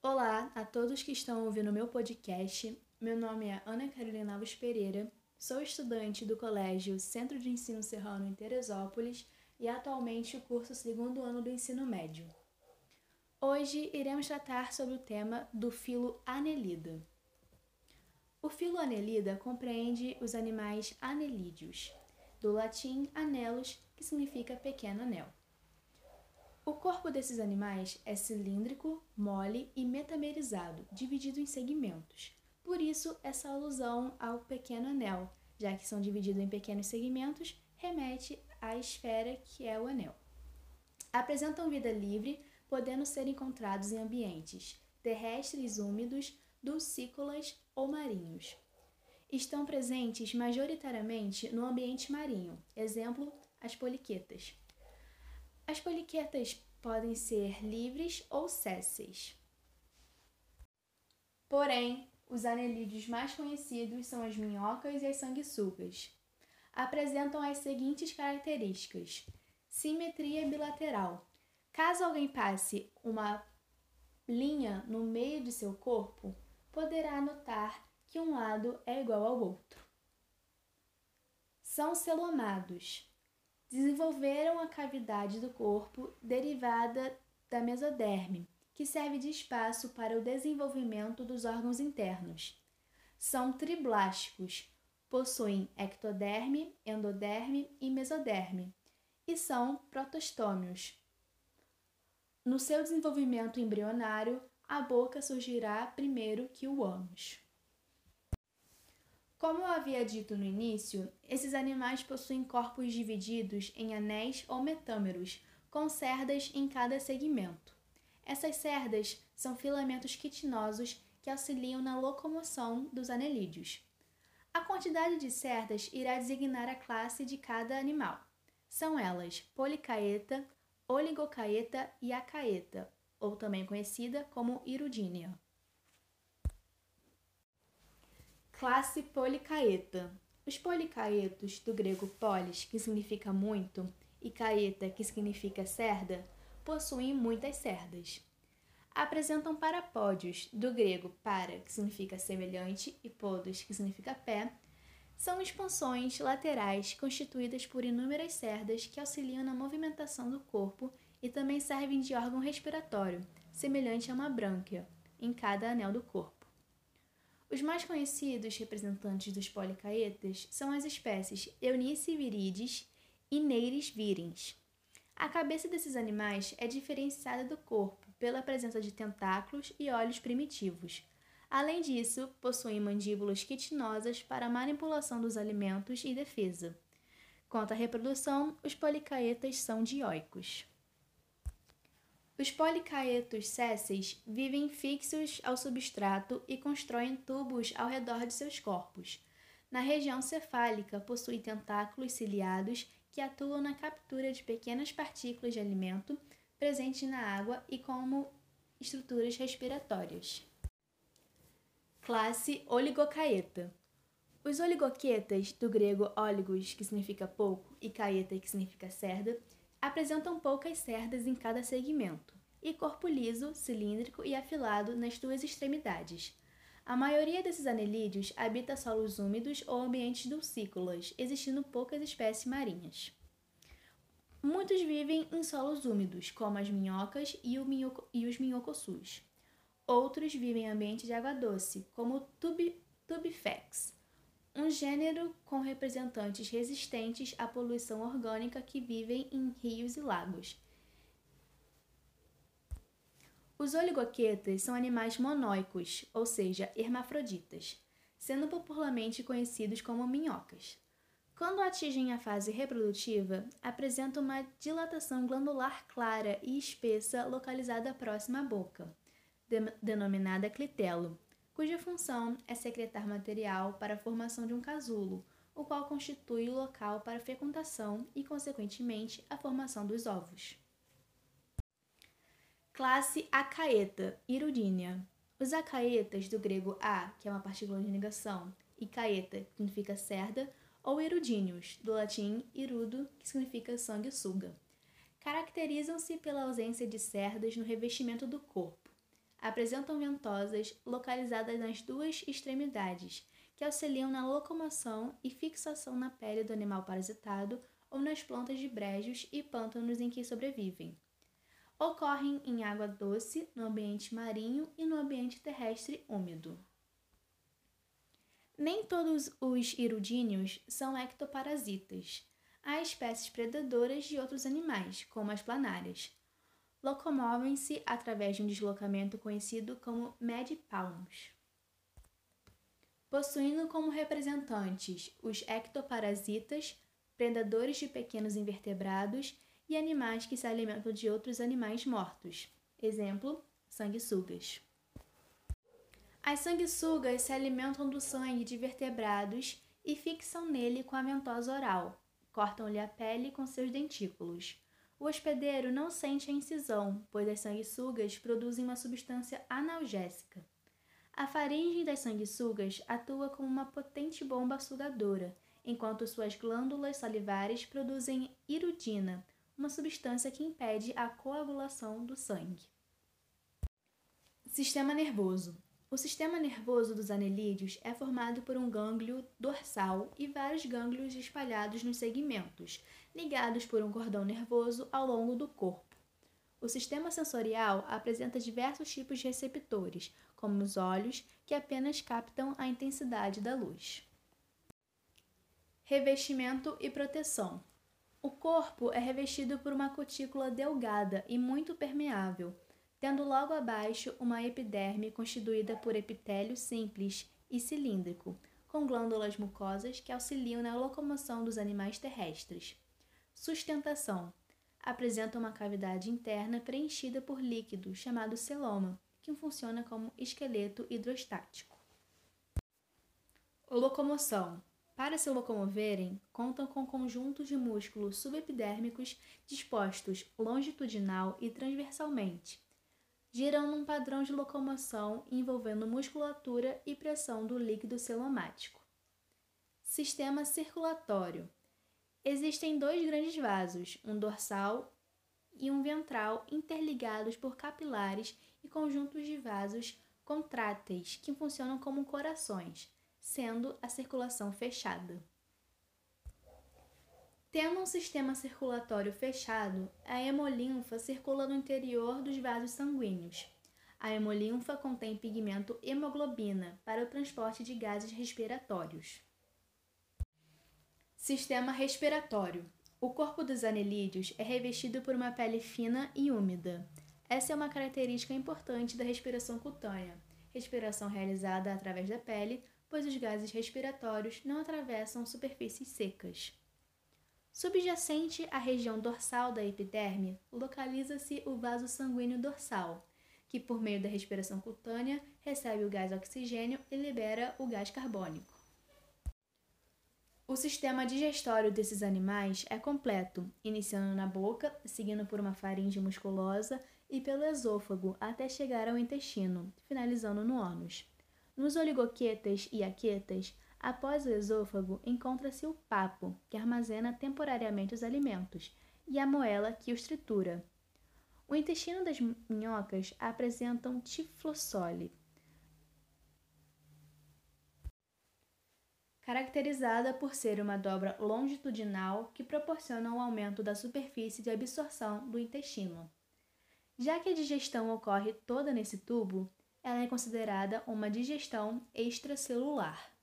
Olá a todos que estão ouvindo meu podcast. Meu nome é Ana Carolina Alves Pereira, sou estudante do Colégio Centro de Ensino Serrano em Teresópolis e atualmente curso segundo ano do ensino médio. Hoje iremos tratar sobre o tema do filo Anelida. O filo Anelida compreende os animais anelídeos, do latim anelos, que significa pequeno anel. O corpo desses animais é cilíndrico, mole e metamerizado, dividido em segmentos. Por isso, essa alusão ao pequeno anel, já que são divididos em pequenos segmentos, remete à esfera que é o anel. Apresentam vida livre, podendo ser encontrados em ambientes terrestres úmidos, dulcícolas ou marinhos. Estão presentes majoritariamente no ambiente marinho, exemplo, as poliquetas. As poliquetas podem ser livres ou sésseis. Porém, os anelídeos mais conhecidos são as minhocas e as sanguessugas. Apresentam as seguintes características: simetria bilateral. Caso alguém passe uma linha no meio de seu corpo, poderá notar que um lado é igual ao outro. São celomados desenvolveram a cavidade do corpo derivada da mesoderme, que serve de espaço para o desenvolvimento dos órgãos internos. São triblásticos, possuem ectoderme, endoderme e mesoderme, e são protostômios. No seu desenvolvimento embrionário, a boca surgirá primeiro que o ânus. Como eu havia dito no início, esses animais possuem corpos divididos em anéis ou metâmeros, com cerdas em cada segmento. Essas cerdas são filamentos quitinosos que auxiliam na locomoção dos anelídeos. A quantidade de cerdas irá designar a classe de cada animal. São elas policaeta, oligocaeta e acaeta, ou também conhecida como irudínea. Classe policaeta. Os policaetos, do grego polis, que significa muito, e caeta, que significa cerda, possuem muitas cerdas. Apresentam parapódios, do grego para, que significa semelhante, e podos, que significa pé, são expansões laterais constituídas por inúmeras cerdas que auxiliam na movimentação do corpo e também servem de órgão respiratório, semelhante a uma brânquia, em cada anel do corpo. Os mais conhecidos representantes dos policaetas são as espécies Eunice viridis e Neiris virens. A cabeça desses animais é diferenciada do corpo pela presença de tentáculos e olhos primitivos. Além disso, possuem mandíbulas quitinosas para manipulação dos alimentos e defesa. Quanto à reprodução, os policaetas são dioicos. Os policaetos sésseis vivem fixos ao substrato e constroem tubos ao redor de seus corpos. Na região cefálica, possuem tentáculos ciliados que atuam na captura de pequenas partículas de alimento presentes na água e como estruturas respiratórias. Classe Oligocaeta. Os oligoquetas, do grego oligos, que significa pouco, e caeta, que significa cerda, apresentam poucas cerdas em cada segmento e corpo liso, cilíndrico e afilado nas duas extremidades. A maioria desses anelídeos habita solos úmidos ou ambientes dulcícolas, existindo poucas espécies marinhas. Muitos vivem em solos úmidos, como as minhocas e, minhoco, e os minhocossus. Outros vivem em ambientes de água doce, como o Tubifex, um gênero com representantes resistentes à poluição orgânica que vivem em rios e lagos. Os oligoquetas são animais monóicos, ou seja, hermafroditas, sendo popularmente conhecidos como minhocas. Quando atingem a fase reprodutiva, apresentam uma dilatação glandular clara e espessa localizada próxima à boca, denominada clitelo, cuja função é secretar material para a formação de um casulo, o qual constitui o local para a fecundação e, consequentemente, a formação dos ovos. Classe Acaeta, Irudínea. Os acaetas, do grego a, que é uma partícula de negação, e caeta, que significa cerda, ou irudíneos, do latim irudo, que significa sanguessuga. Caracterizam-se pela ausência de cerdas no revestimento do corpo, apresentam ventosas localizadas nas duas extremidades, que auxiliam na locomoção e fixação na pele do animal parasitado ou nas plantas de brejos e pântanos em que sobrevivem. Ocorrem em água doce, no ambiente marinho e no ambiente terrestre úmido. Nem todos os irudíneos são ectoparasitas. Há espécies predadoras de outros animais, como as planárias. Locomovem-se através de um deslocamento conhecido como medipalmos. Possuindo como representantes os ectoparasitas, predadores de pequenos invertebrados e animais que se alimentam de outros animais mortos. Exemplo: sanguessugas. As sanguessugas se alimentam do sangue de vertebrados e fixam nele com a ventosa oral. Cortam-lhe a pele com seus dentículos. O hospedeiro não sente a incisão, pois as sanguessugas produzem uma substância analgésica. A faringe das sanguessugas atua como uma potente bomba sugadora, enquanto suas glândulas salivares produzem irudina, uma substância que impede a coagulação do sangue. Sistema nervoso. O sistema nervoso dos anelídeos é formado por um gânglio dorsal e vários gânglios espalhados nos segmentos, ligados por um cordão nervoso ao longo do corpo. O sistema sensorial apresenta diversos tipos de receptores, como os olhos, que apenas captam a intensidade da luz. Revestimento e proteção. O corpo é revestido por uma cutícula delgada e muito permeável tendo logo abaixo uma epiderme constituída por epitélio simples e cilíndrico, com glândulas mucosas que auxiliam na locomoção dos animais terrestres. Sustentação: apresenta uma cavidade interna preenchida por líquido chamado celoma, que funciona como esqueleto hidrostático. Locomoção: para se locomoverem, contam com conjuntos de músculos subepidérmicos dispostos longitudinal e transversalmente, giram num padrão de locomoção envolvendo musculatura e pressão do líquido celomático. Sistema circulatório. Existem dois grandes vasos, um dorsal e um ventral interligados por capilares e conjuntos de vasos contráteis que funcionam como corações, sendo a circulação fechada. Tendo um sistema circulatório fechado, a hemolinfa circula no interior dos vasos sanguíneos. A hemolinfa contém pigmento hemoglobina para o transporte de gases respiratórios. Sistema respiratório. O corpo dos anelídeos é revestido por uma pele fina e úmida. Essa é uma característica importante da respiração cutânea, respiração realizada através da pele, pois os gases respiratórios não atravessam superfícies secas. Subjacente à região dorsal da epiderme, localiza-se o vaso sanguíneo dorsal, que, por meio da respiração cutânea, recebe o gás oxigênio e libera o gás carbônico. O sistema digestório desses animais é completo, iniciando na boca, seguindo por uma faringe musculosa e pelo esôfago até chegar ao intestino, finalizando no ânus. Nos oligoquetas e aquetas, Após o esôfago, encontra-se o papo, que armazena temporariamente os alimentos, e a moela, que os tritura. O intestino das minhocas apresenta um tiflossole, caracterizada por ser uma dobra longitudinal que proporciona um aumento da superfície de absorção do intestino. Já que a digestão ocorre toda nesse tubo, ela é considerada uma digestão extracelular.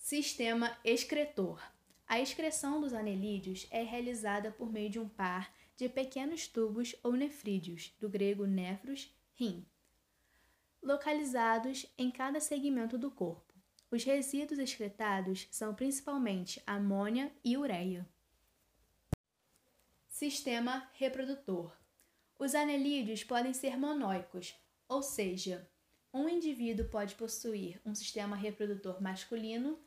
Sistema excretor. A excreção dos anelídeos é realizada por meio de um par de pequenos tubos ou nefrídeos, do grego nefros, rim, localizados em cada segmento do corpo. Os resíduos excretados são principalmente amônia e ureia. Sistema reprodutor. Os anelídeos podem ser monóicos, ou seja, um indivíduo pode possuir um sistema reprodutor masculino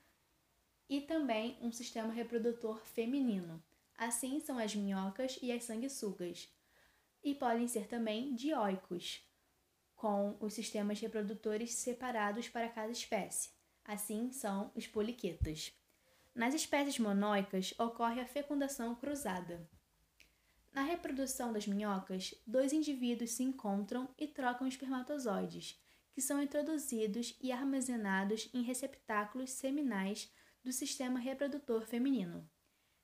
e também um sistema reprodutor feminino. Assim são as minhocas e as sanguessugas. E podem ser também dioicos, com os sistemas reprodutores separados para cada espécie. Assim são os poliquetas. Nas espécies monóicas ocorre a fecundação cruzada. Na reprodução das minhocas, dois indivíduos se encontram e trocam espermatozoides, que são introduzidos e armazenados em receptáculos seminais do sistema reprodutor feminino.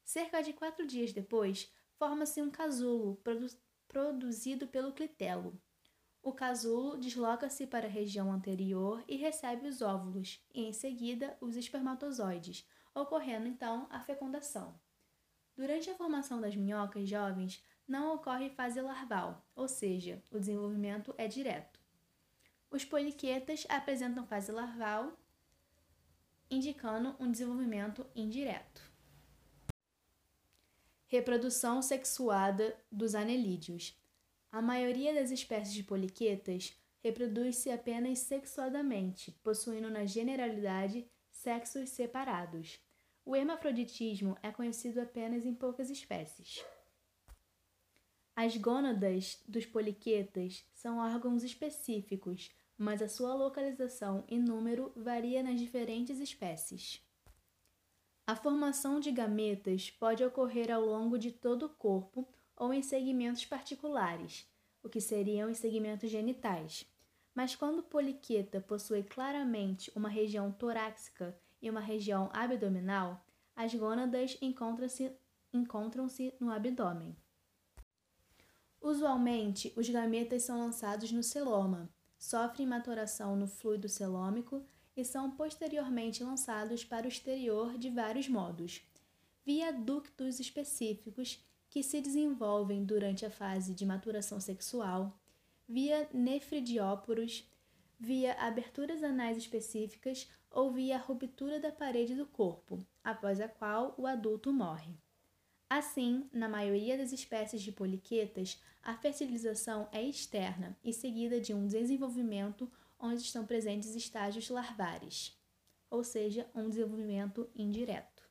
Cerca de quatro dias depois, forma-se um casulo produ produzido pelo clitelo. O casulo desloca-se para a região anterior e recebe os óvulos, e em seguida os espermatozoides, ocorrendo então a fecundação. Durante a formação das minhocas jovens, não ocorre fase larval, ou seja, o desenvolvimento é direto. Os poliquetas apresentam fase larval, indicando um desenvolvimento indireto. Reprodução sexuada dos anelídeos. A maioria das espécies de poliquetas reproduz-se apenas sexuadamente, possuindo na generalidade sexos separados. O hermafroditismo é conhecido apenas em poucas espécies. As gônadas dos poliquetas são órgãos específicos, mas a sua localização e número varia nas diferentes espécies. A formação de gametas pode ocorrer ao longo de todo o corpo ou em segmentos particulares, o que seriam os segmentos genitais. Mas quando poliqueta possui claramente uma região torácica e uma região abdominal, as gônadas encontram-se encontram no abdômen. Usualmente, os gametas são lançados no celoma, sofrem maturação no fluido celômico e são posteriormente lançados para o exterior de vários modos, via ductos específicos que se desenvolvem durante a fase de maturação sexual, via nefridióporos, via aberturas anais específicas ou via ruptura da parede do corpo, após a qual o adulto morre. Assim, na maioria das espécies de poliquetas, a fertilização é externa e seguida de um desenvolvimento onde estão presentes estágios larvares, ou seja, um desenvolvimento indireto.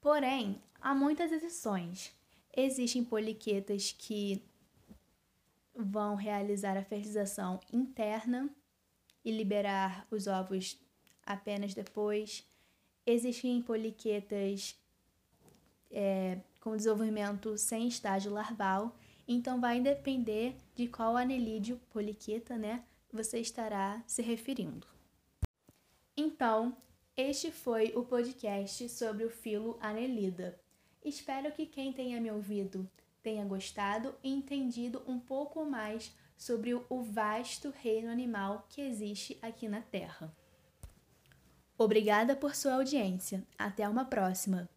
Porém, há muitas exceções. Existem poliquetas que vão realizar a fertilização interna e liberar os ovos apenas depois. Existem poliquetas é, com desenvolvimento sem estágio larval, então vai depender de qual anelídeo poliqueta né, você estará se referindo. Então, este foi o podcast sobre o filo anelida. Espero que quem tenha me ouvido tenha gostado e entendido um pouco mais sobre o vasto reino animal que existe aqui na Terra. Obrigada por sua audiência. Até uma próxima!